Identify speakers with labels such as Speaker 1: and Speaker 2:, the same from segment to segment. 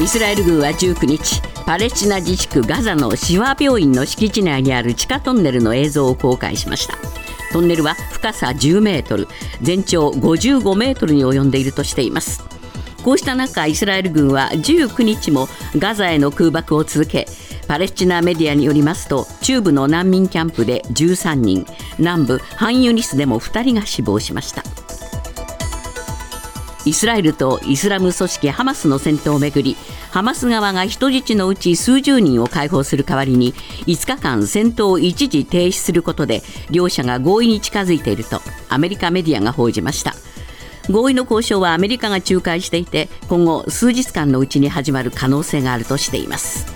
Speaker 1: イスラエル軍は19日パレスチナ自治区ガザのシワ病院の敷地内にある地下トンネルの映像を公開しました。トンネルは深さ10メートル全長55メートルに及んでいるとしています。こうした中イスラエル軍は19日もガザへの空爆を続けパレスチナメディアによりますと中部の難民キャンプで13人南部ハンユニスでも2人が死亡しました。イスラエルとイスラム組織ハマスの戦闘をめぐりハマス側が人質のうち数十人を解放する代わりに5日間戦闘を一時停止することで両者が合意に近づいているとアメリカメディアが報じました。合意の交渉はアメリカが仲介していて今後数日間のうちに始まる可能性があるとしています。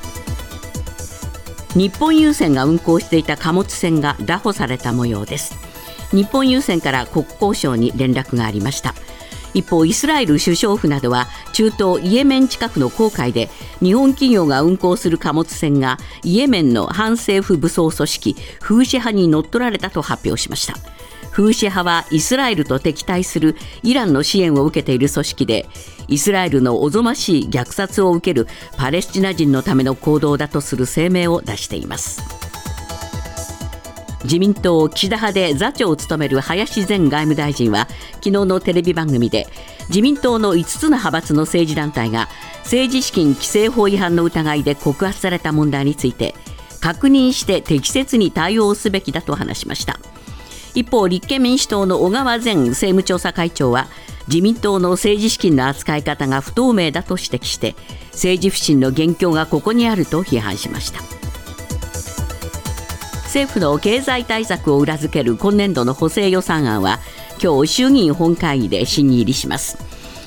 Speaker 1: 日本郵船が運航していた貨物船が拿捕された模様です。日本郵船から国交省に連絡がありました。一方イスラエル首相府などは中東イエメン近くの航海で日本企業が運航する貨物船がイエメンの反政府武装組織フーシ派に乗っ取られたと発表しました。フーシ派はイスラエルと敵対するイランの支援を受けている組織でイスラエルのおぞましい虐殺を受けるパレスチナ人のための行動だとする声明を出しています。自民党岸田派で座長を務める林前外務大臣は昨日のテレビ番組で自民党の5つの派閥の政治団体が政治資金規正法違反の疑いで告発された問題について確認して適切に対応すべきだと話しました。一方立憲民主党の小川前政務調査会長は自民党の政治資金の扱い方が不透明だと指摘して政治不信の元凶がここにあると批判しました。政府の経済対策を裏付ける今年度の補正予算案は今日衆議院本会議で審議入りします。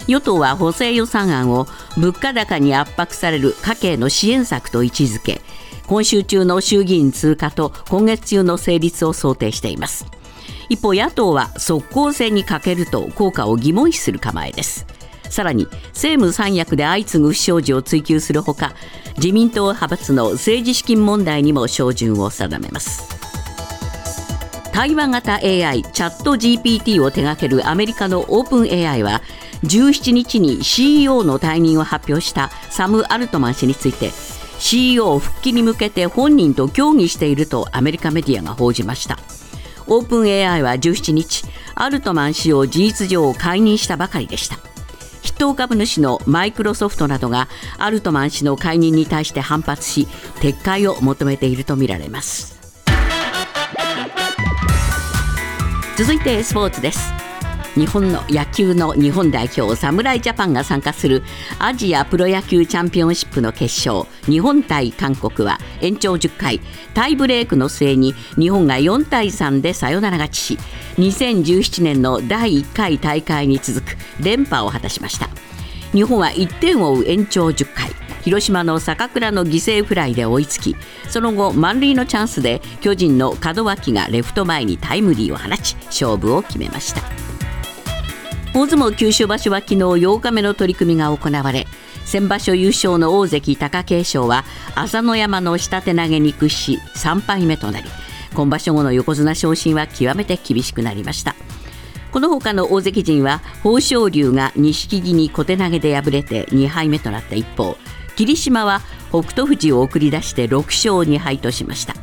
Speaker 1: 与党は補正予算案を物価高に圧迫される家計の支援策と位置づけ今週中の衆議院通過と今月中の成立を想定しています。一方野党は即効性に欠けると効果を疑問視する構えです。さらに政務三役で相次ぐ不祥事を追及するほか自民党派閥の政治資金問題にも照準を定めます。対話型 AI チャット GPT を手掛けるアメリカのオープン AI は17日に CEO の退任を発表したサム・アルトマン氏について CEO 復帰に向けて本人と協議しているとアメリカメディアが報じました。オープン AI は17日アルトマン氏を事実上解任したばかりでした。筆頭株主のマイクロソフトなどがアルトマン氏の解任に対して反発し撤回を求めているとみられます。続いてスポーツです。日本の野球の日本代表侍ジャパンが参加するアジアプロ野球チャンピオンシップの決勝日本対韓国は延長10回タイブレークの末に日本が4対3でサヨナラ勝ちし2017年の第1回大会に続く連覇を果たしました。日本は1点を追う延長10回。広島の坂倉の犠牲フライで追いつきその後満塁のチャンスで巨人の門脇がレフト前にタイムリーを放ち勝負を決めました。大相撲九州場所は昨日8日目の取り組みが行われ先場所優勝の大関貴景勝は朝乃山の下手投げに屈し3敗目となり今場所後の横綱昇進は極めて厳しくなりました。この他の大関陣は豊昇龍が錦木に小手投げで敗れて2敗目となった一方霧島は北勝富士を送り出して6勝2敗としました。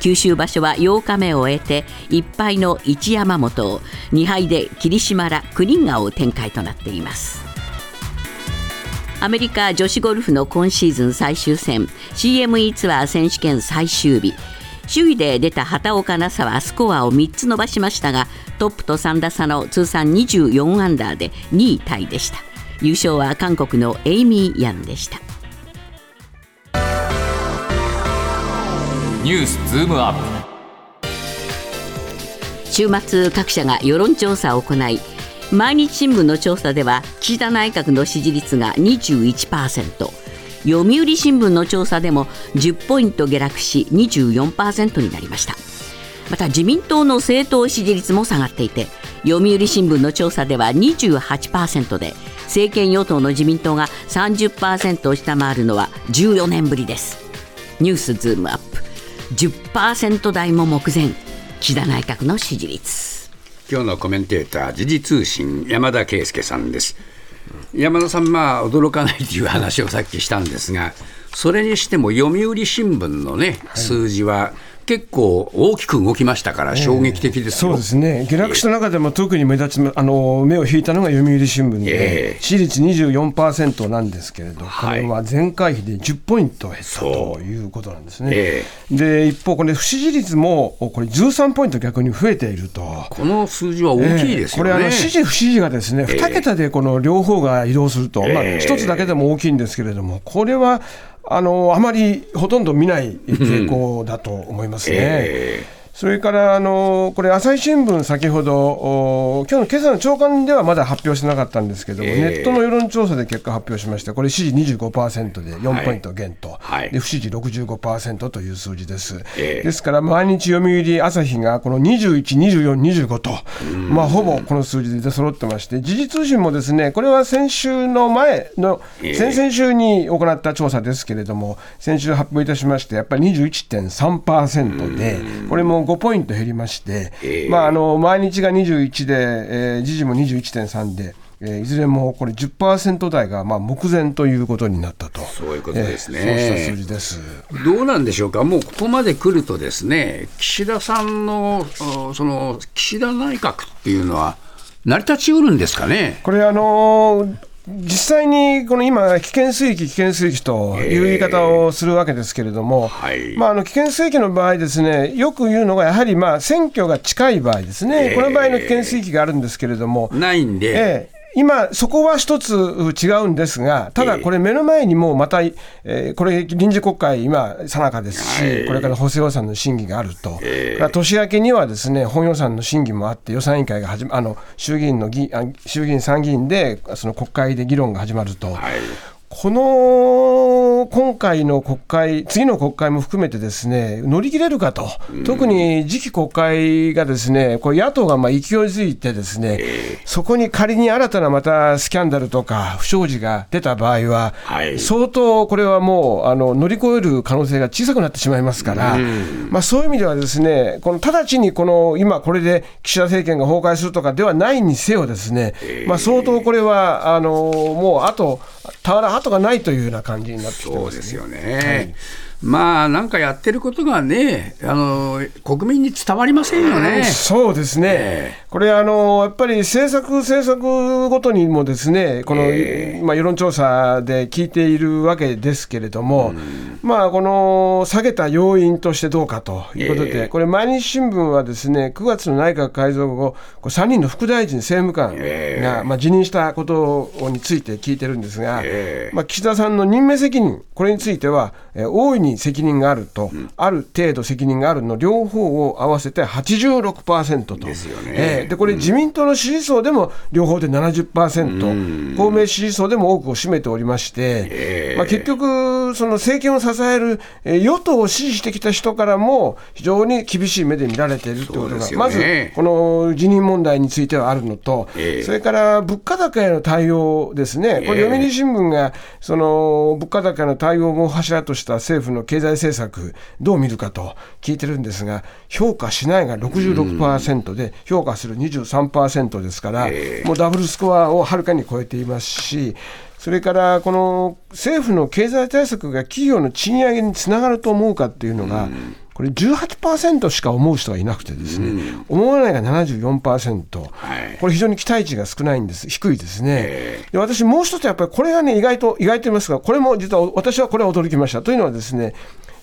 Speaker 1: 九州場所は8日目を終えて1敗の一山本を2敗で霧島ら9人が追う展開となっています。アメリカ女子ゴルフの今シーズン最終戦 CME ツアー選手権最終日。首位で出た畑岡奈紗はスコアを3つ伸ばしましたがトップと3打差の通算24アンダーで2位タイでした。優勝は韓国のエイミー・ヤンでした。
Speaker 2: ニュースズームアップ。
Speaker 1: 週末各社が世論調査を行い毎日新聞の調査では岸田内閣の支持率が21%読売新聞の調査でも10ポイント下落し24%になりました。また自民党の政党支持率も下がっていて読売新聞の調査では28%で政権与党の自民党が30%を下回るのは14年ぶりです。ニュースズームアップ。10%台も目前。岸田内閣の支持率。
Speaker 3: 今日のコメンテーター時事通信山田圭介さんです。山田さん、まあ、驚かないという話をさっきしたんですが、それにしても読売新聞のね、数字は、結構大きく動きましたから、衝撃的です
Speaker 4: そうですね、下落した中でも特に目立つ、あの目を引いたのが読売新聞で、えー、支持率24%なんですけれど、これは前回比で10ポイント減ったということなんですね。えー、で一方、これ、不支持率もこれ13ポイント逆に増えていると。
Speaker 3: この数字は大きいですよね、
Speaker 4: えー、これあの、支持、不支持がですね2桁でこの両方が移動すると、まあ、1つだけでも大きいんですけれども、これはあのあまりほとんど見ない傾向だと思いますね。えーそれからあのこれ、朝日新聞、先ほど、今日の今朝の朝刊ではまだ発表してなかったんですけども、えー、ネットの世論調査で結果発表しまして、これ、支持25%で4ポイント減と、はい、で不支持65%という数字です。えー、ですから、毎日読売、朝日がこの21、24、25と、まあ、ほぼこの数字で揃ってまして、時事通信もですね、これは先週の前の、先々週に行った調査ですけれども、先週発表いたしまして、やっぱり21.3%で、これも5ポイント減りまして、えー、まあ、あの毎日が21で、えー、時事も21.3で。えー、いずれもこれ10%台がまあ目前ということになったと、
Speaker 3: そういうことですね、
Speaker 4: えー、そうした数字です
Speaker 3: どうなんでしょうか、もうここまで来ると、ですね岸田さんのその岸田内閣っていうのは、成り立ちうるんですかね？
Speaker 4: これあのー実際にこの今、危険水域、危険水域という言い方をするわけですけれども、はい、まあ、あの危険水域の場合ですね、よく言うのが、やはりまあ選挙が近い場合ですね、この場合の危険水域があるんですけれども、
Speaker 3: ないんで、
Speaker 4: えー今、そこは一つ違うんですが、ただこれ、目の前にもまた、えー、これ、臨時国会、今、さなかですし、これから補正予算の審議があると、年明けにはですね本予算の審議もあって、予算委員会が始まあの衆議院の議衆議院、参議院で、その国会で議論が始まると。この今回の国会、次の国会も含めてですね乗り切れるかと、特に次期国会がですねこれ野党がまあ勢いづいて、ですね、そこに仮に新たなまたスキャンダルとか不祥事が出た場合は、相当これはもうあの乗り越える可能性が小さくなってしまいますから、まあ、そういう意味では、ですねこの直ちにこの今、これで岸田政権が崩壊するとかではないにせよ、ですね、まあ、相当これはあのもうあと、俵跡がないというような感じになって
Speaker 3: そうですよね。はいまあなんかやってることがね、あの国民に伝わりませんよね。
Speaker 4: そうですね、えー、これあの、やっぱり政策、政策ごとにもですね、この、えー、まあ、世論調査で聞いているわけですけれども、うん、まあ、この下げた要因としてどうかということで、えー、これ、毎日新聞はですね9月の内閣改造後、3人の副大臣、政務官が、まあ、辞任したことについて聞いてるんですが、まあ、岸田さんの任命責任、これについては、えー、大いにに責任があると、うん、ある程度責任があるの両方を合わせて86%と、
Speaker 3: ですよね。
Speaker 4: えー、でこれ、自民党の支持層でも両方で70%、うん、公明支持層でも多くを占めておりまして、えー、まあ、結局、その政権を支える、えー、与党を支持してきた人からも非常に厳しい目で見られているということが、ね、まずこの辞任問題についてはあるのと、えー、それから物価高への対応ですね、これ、読売新聞がその物価高の対応を柱とした政府のの経済政策、どう見るかと聞いてるんですが、評価しないが66%で、評価する23%ですから、もうダブルスコアをはるかに超えていますし、それからこの政府の経済対策が企業の賃上げにつながると思うかっていうのが、これ18%しか思う人がいなくてですね、うん、思わないが74%、はい、これ非常に期待値が少ないんです、低いですね。で私もう一つやっぱりこれがね意外と意外と言いますが、これも実は私はこれは驚きました。というのはですね。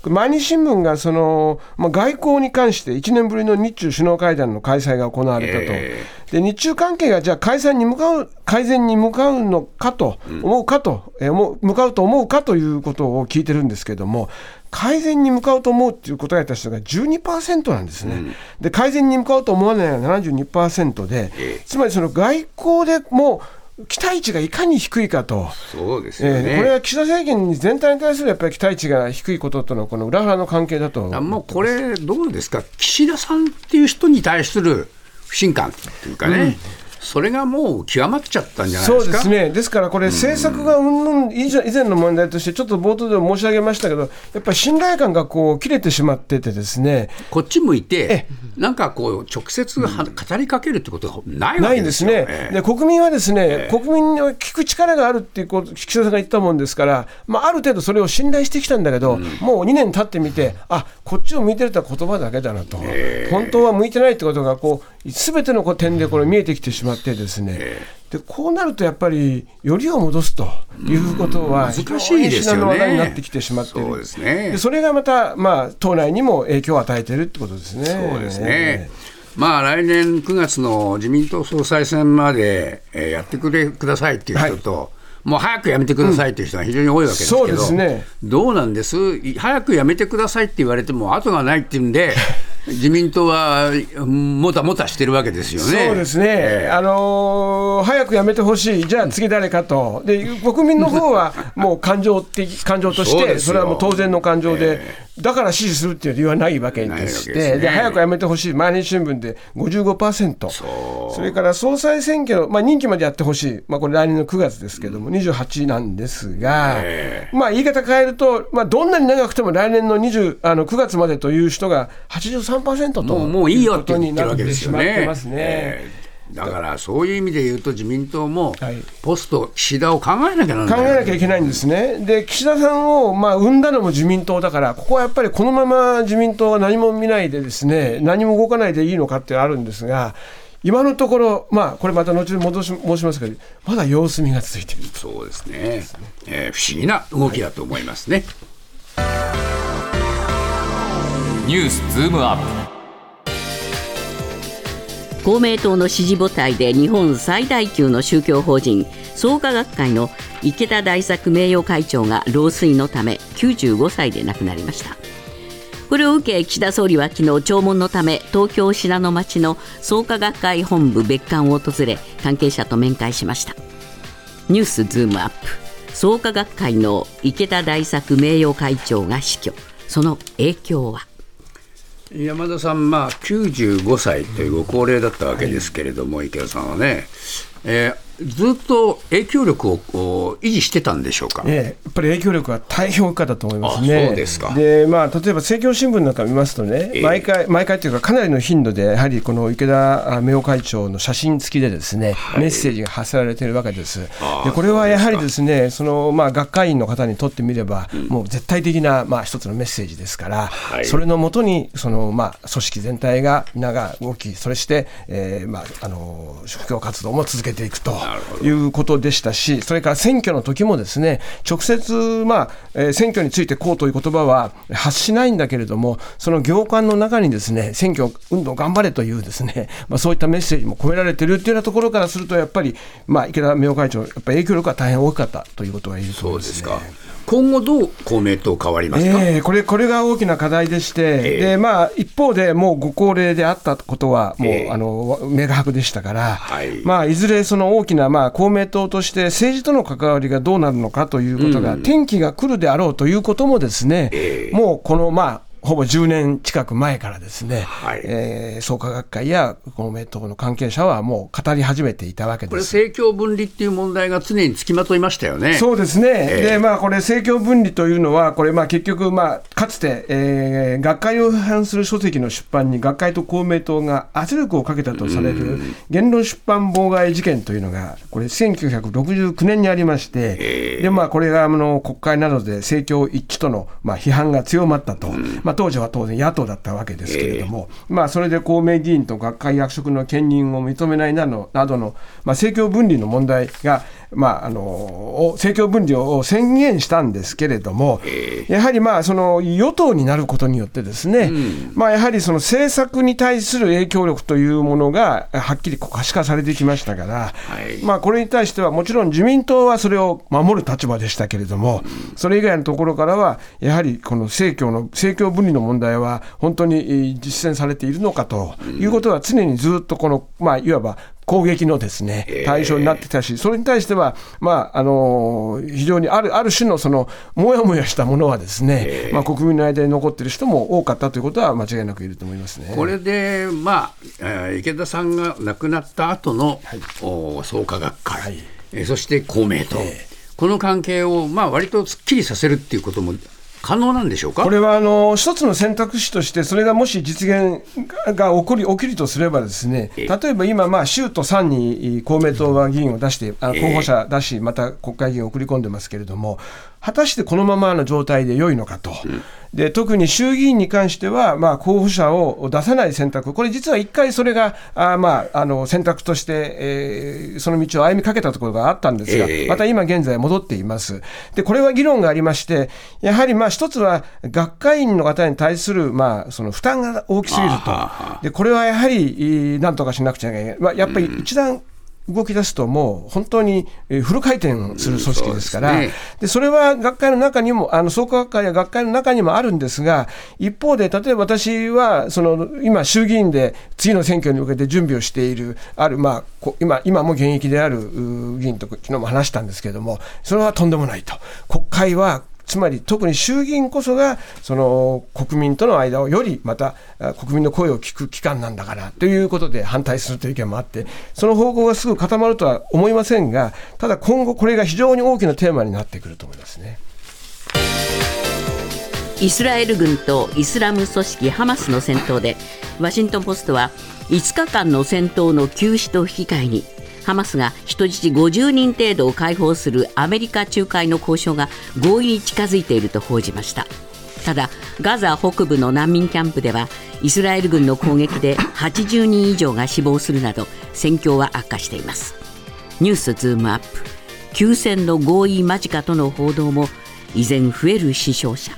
Speaker 4: 毎日新聞がその、まあ、外交に関して1年ぶりの日中首脳会談の開催が行われたと、えー、で日中関係がじゃあ改善に向かう改善に向かうのかと思うかと、うん、えー、向かうと思うかということを聞いてるんですけども、改善に向かうと思うっていう答えた人が12%なんですね、うん、で改善に向かうと思わないが72%で、えー、つまりその外交でも期待値がいかに低いかと、
Speaker 3: そうですね、えー、
Speaker 4: これは岸田政権に全体に対するやっぱり期待値が低いこととのこの裏腹の関係だと。
Speaker 3: もうこれ、どうですか、岸田さんっていう人に対する不信感っていうかね、うんそれがもう極まっちゃったんじゃない
Speaker 4: そう
Speaker 3: ですか？
Speaker 4: ですね、ですからこれ、政策がうんぬん以前以前の問題として、ちょっと冒頭でも申し上げましたけど、やっぱり信頼感がこう切れてしまっててですね、
Speaker 3: こっち向いて、なんかこう、直接は語りかけるってことがないわ
Speaker 4: ない
Speaker 3: けですよ。
Speaker 4: んですね、
Speaker 3: ええ。
Speaker 4: で国民はですね、国民を聞く力があるっていうこと、岸田さんが言ったもんですから、まあ、ある程度それを信頼してきたんだけど、もう2年経ってみて、あこっちを向いてるって言葉だけだなと、本当は向いてないってことがこう、すべてのこう点でこれ見えてきてしまってですね、でこうなるとやっぱり、よりを戻すということは、
Speaker 3: 難しいですよね。
Speaker 4: になってきてしまって
Speaker 3: そうですね。
Speaker 4: でそれがまた、まあ、党内にも影響を与えているってことですね。
Speaker 3: そうですね。まあ来年9月の自民党総裁選まで、えーやってくれくださいっていう人と、もう早くやめてくださいっていう人が非常に多いわけですけど、
Speaker 4: そうですね。
Speaker 3: どうなんです、い早くやめてくださいって言われても、後がないっていうんで、自民党はうんもたもたしてるわけですよね。
Speaker 4: そうですね、
Speaker 3: ええ。
Speaker 4: あのー早くやめてほしい、じゃあ次誰かと、で国民の方は もう感情的感情として、
Speaker 3: そ
Speaker 4: れはもう当然の感情で、だから支持するっていう理由はないわけでして、
Speaker 3: けですね。
Speaker 4: で早くやめてほしい、毎日新聞で55%、それから総裁選挙の、まあ、任期までやってほしい、まあ、これ、来年の9月ですけども、28なんですが、まあ、言い方変えると、まあ、どんなに長くても来年の20あの9月までという人が83%と
Speaker 3: もうもういいよって
Speaker 4: こと
Speaker 3: 言ってるわけ
Speaker 4: になって
Speaker 3: ですよね。
Speaker 4: しまって。ますね。
Speaker 3: ええ。だからそういう意味で言うと、自民党も
Speaker 4: はい。
Speaker 3: ポスト岸田を考えなきゃなんない
Speaker 4: 考えなきゃいけないんですね、で岸田さんをまあ生んだのも自民党だから、ここはやっぱりこのまま自民党は何も見ないで、ですね何も動かないでいいのかってあるんですが、今のところ、まあ、これまた後に戻し申しますけど、まだ様子見が続いている。
Speaker 3: そうですね、えー不思議な動きだと思いますね。
Speaker 2: ニュースズームアップ
Speaker 1: 公明党の支持母体で日本最大級の宗教法人創価学会の池田大作名誉会長が老衰のため95歳で亡くなりましたこれを受け岸田総理は昨日弔問のため東京信濃町の創価学会本部別館を訪れ関係者と面会しました。ニュースズームアップ。創価学会の池田大作名誉会長が死去。その影響は？
Speaker 3: 山田さん、まあ、95歳というご高齢だったわけですけれども、池田さんはね、えーずっと影響力を維持してたんでしょうか？
Speaker 4: ええやっぱり影響力は大変大きかったと思いますね。
Speaker 3: あそうですか。
Speaker 4: でまあ、例えば政教新聞なんか見ますとね、
Speaker 3: ええ。
Speaker 4: 毎回、毎回というか、かなりの頻度で、やはりこの池田あ名誉会長の写真付きでですね、メッセージが発せられているわけです。でこれはやはりですね、そのまあ学会員の方にとってみれば、もう絶対的なまあ一つのメッセージですから、
Speaker 3: い。
Speaker 4: それのもとにそのまあ組織全体が皆が動き、それして、えーまああの宗教活動も続けていくということでしたし、それから選挙の時もですね、直接、まあえー選挙についてこうという言葉は発しないんだけれども、その行間の中にですね、選挙運動頑張れというですね、まあ、そういったメッセージも込められているというようなところからすると、やっぱり、まあ、池田名誉会長、やっぱり影響力は大変大きかったということが言えると思います、ね。
Speaker 3: そうですか。今後どう公明党変わりますか？
Speaker 4: ええこれこれが大きな課題でして、
Speaker 3: ええ。
Speaker 4: でまあ、一方でもうご高齢であったことは、もう、
Speaker 3: ええ
Speaker 4: あの明白でしたから、
Speaker 3: はい。
Speaker 4: まあ、いずれその大きな、まあ、公明党として政治との関わりがどうなるのかということが、転機が来るであろうということもですね、
Speaker 3: ええ。
Speaker 4: もうこの、まあ、ほぼ10年近く前からですね、
Speaker 3: はい。
Speaker 4: えー創価学会や公明党の関係者はもう語り始めていたわけ
Speaker 3: これ、
Speaker 4: です。
Speaker 3: 政教分離っていう問題が常につきまといましたよね。
Speaker 4: そうですね、
Speaker 3: ええ。
Speaker 4: でまあ、これ、政教分離というのは、これ、まあ結局、まあ、かつて、えー学会を批判する書籍の出版に、学会と公明党が圧力をかけたとされる言論出版妨害事件というのが、これ、1969年にありまして、でまあ、これがあの国会などで政教一致との、まあ、批判が強まったと、まあ、当時は当然、野党だったわけですけれども、まあ、それで公明議員と学会役職の兼任を認めないなどなどの、まあ、政教分離の問題が、まあ、あのを政教分離を宣言したんですけれども、やはりまあその与党になることによって、ですね、まあ、やはりその政策に対する影響力というものがはっきり可視化されてきましたから、
Speaker 3: い。
Speaker 4: まあ、これに対してはもちろん自民党はそれを守る立場でしたけれども、それ以外のところからは、やはりこの政教の政教分離の問題は本当にえー実践されているのかということは、常にずっとこの、まあ、いわば攻撃のですね対象になってきたし、それに対しては、まああの非常にあるある種のそのもやもやしたものはですね、まあ、国民の間に残っている人も多かったということは間違いなく言えると思いますね。
Speaker 3: これで、まあ、えー池田さんが亡くなった後の、お創価学会、
Speaker 4: はい。
Speaker 3: えーそして公明党、この関係を、まあ割とすっきりさせるっていうことも可能なんでしょうか？
Speaker 4: これはあの一つの選択肢として、それがもし実現が起こり起きるとすれば、ですね
Speaker 3: え
Speaker 4: 例えば今、まあ、州と3に公明党は議員を出して、あの候補者出し、また国会議員を送り込んでますけれども、果たしてこのままの状態で良いのかと、で特に衆議院に関しては、まあ、候補者を出さない選択、これ実は一回それがあ、まあ、あの選択として、えーその道を歩みかけたところがあったんですが、
Speaker 3: ええ
Speaker 4: また今現在戻っています。で、これは議論がありまして、やはりまあ一つは学会員の方に対するまあその負担が大きすぎると
Speaker 3: あ。
Speaker 4: で、これはやはりえーなんとかしなくちゃいけない。まあ、やっぱり一段動き出すともう本当にえーフル回転する組織ですから、
Speaker 3: うんそうですね
Speaker 4: でそれは学会の中にも、あの創価学会や学会の中にもあるんですが、一方で、例えば私はその今、衆議院で次の選挙に向けて準備をしている、ある、まあ、こ今今も現役であるう議員と昨日も話したんですけれども、それはとんでもないと。国会はつまり特に衆議院こそがその国民との間をよりまた国民の声を聞く機関なんだからということで反対するという意見もあってその方向がすぐ固まるとは思いませんがただ今後これが非常に大きなテーマになってくると思いますね。
Speaker 1: イスラエル軍とイスラム組織ハマスの戦闘でワシントン・ポストは5日間の戦闘の休止と引き換えにハマスが人質50人程度を解放するアメリカ仲介の交渉が合意に近づいていると報じました。ただガザ北部の難民キャンプではイスラエル軍の攻撃で80人以上が死亡するなど戦況は悪化しています。ニュースズームアップ。休戦の合意間近との報道も依然増える死傷者。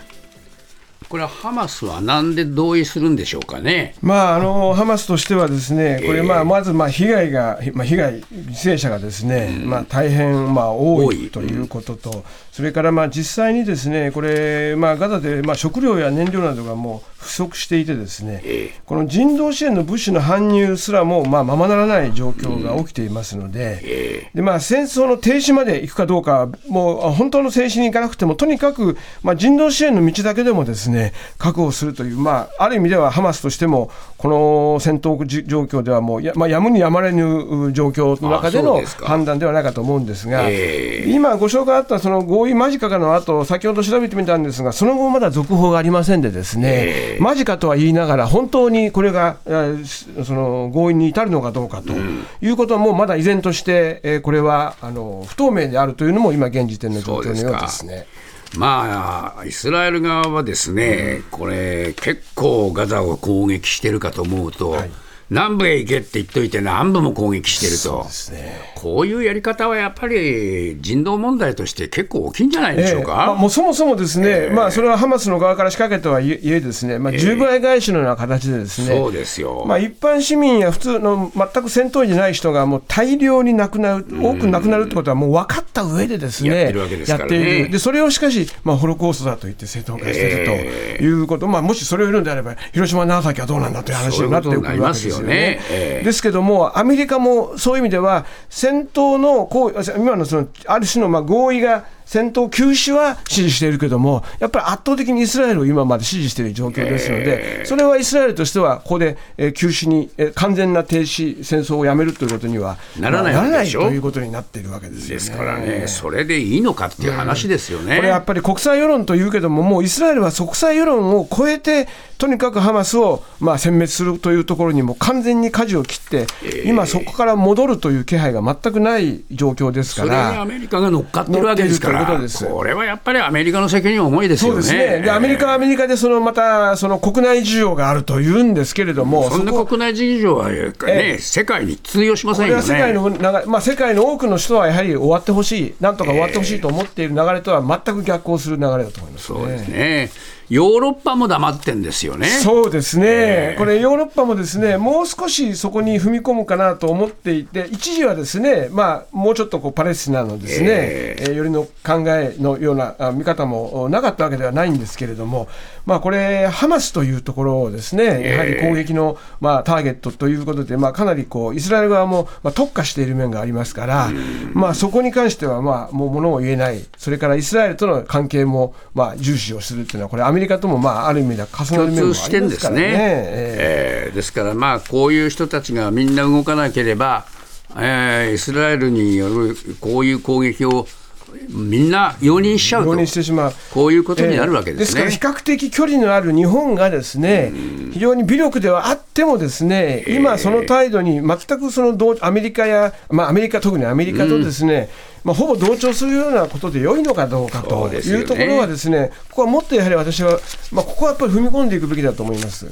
Speaker 3: これはハマスはなんで同意するんでしょうかね？
Speaker 4: まあ、あのハマスとしてはですね、これ、まあ、まずまあ被害が、まあ、被害、犠牲者がですね、まあ、大変まあ多
Speaker 3: 多い
Speaker 4: いとい。うことと、それからまあ実際にですね、これ、まあ、ガザでまあ食料や燃料などがもう不足していて、ですね、この人道支援の物資の搬入すらもまあままならない状況が起きていますので、でまあ、戦争の停止まで行くかどうか、もうあ本当の停止に行かなくても、とにかく、まあ、人道支援の道だけでもですね確保するという、まあ、ある意味ではハマスとしても、この戦闘じ状況ではもうや、まあ、やむにやまれぬ状況の中での判断ではないかと思うんですが、
Speaker 3: え
Speaker 4: 今ご紹介あったその合意間近の後、先ほど調べてみたんですが、その後まだ続報がありませんで、ですね、間近とは言いながら、本当にこれがえーその合意に至るのかどうかということは、もうまだ依然として、えーこれはあの不透明であるというのも、今、現時点の状況のようですね。
Speaker 3: まあ、イスラエル側はですね、これ、結構ガザを攻撃してるかと思うと、
Speaker 4: はい
Speaker 3: 南部へ行けって言っといて、南部も攻撃してると、
Speaker 4: ですね。
Speaker 3: こういうやり方はやっぱり人道問題として結構大きいんじゃないでしょう
Speaker 4: ええ。まあ、
Speaker 3: か。
Speaker 4: もうそもそもですね、まあ、それはハマスの側から仕掛けとはいえですね、まあ、10倍返しのような形でですね、
Speaker 3: そうですよ。
Speaker 4: まあ、一般市民や普通の全く戦闘員じゃない人がもう大量に亡くなる、多く亡くなるってことはもう分かった上でですね、
Speaker 3: やってるわけですからね。
Speaker 4: でそれをしかし、まあ、ホロコーストだと言って正当化しているということ、まあ、もしそれを言うのであれば、広島、長崎はどうなんだという話になってくるわけですよね。ですけども、アメリカもそういう意味では、戦闘のこう今のそのある種のまあ合意が、戦闘休止は支持しているけども、やっぱり圧倒的にイスラエルを今まで支持している状況ですので、それはイスラエルとしては、ここでえー休止に、えー完全な停止、戦争をやめるということには
Speaker 3: ならない
Speaker 4: ということになっているわけですよね。
Speaker 3: ですからね、それでいいのかっていう話ですよね。
Speaker 4: これやっぱり国際世論というけども、もうイスラエルは国際世論を超えて、とにかくハマスをまあ殲滅するというところにも完全に舵を切って、今、そこから戻るという気配が全くない状況ですか
Speaker 3: それにア
Speaker 4: ら。
Speaker 3: メリカが乗っかってるわけですから、
Speaker 4: いうことです
Speaker 3: これはやっぱりアメリカの責任重いですよね。
Speaker 4: そうですねでアメリカはアメリカでそのまたその国内需要があるというんですけれども、
Speaker 3: そんな
Speaker 4: こ
Speaker 3: 国内事情はね、
Speaker 4: ええ
Speaker 3: 世界に通用しませんよ
Speaker 4: これは世界
Speaker 3: ね。
Speaker 4: のまあ、世界の多くの人はやはり終わってほしい、なんとか終わってほしいと思っている流れとは全く逆行する流れだと思います、ね。
Speaker 3: そうですね。ヨーロッパも黙ってんですよね。
Speaker 4: そうですね、これ、ヨーロッパもですねもう少しそこに踏み込むかなと思っていて、一時はですね、まあ、もうちょっとこうパレスチナのですね、えー、よりの考えのような見方もなかったわけではないんですけれども、まあ、これ、ハマスというところをですね、やはり攻撃の、まあ、ターゲットということで、まあ、かなりこうイスラエル側も、まあ、特化している面がありますから、まあ、そこに関しては、まあ、もう物を言えない、それからイスラエルとの関係も、まあ、重視をするというのは、これ、アメリカとも、まあ、ある意味では重なる面もありますからね。ね。
Speaker 3: えー、ですから、まあ、こういう人たちがみんな動かなければ、えー、イスラエルによるこういう攻撃をみんな容認しちゃうと、してしまう。こういうことになるわけですね、
Speaker 4: えー、ですから比較的距離のある日本がですね、非常に微力ではあっても、ですね今、その態度に全くそのアメリカや、まあ、アメリカ、特にアメリカとですね、まあ、ほぼ同調するようなことで良いのかどうかというところは、ですね。ここはもっとやはり私は、まあ、ここはやっぱり踏み込んでいくべきだと思います。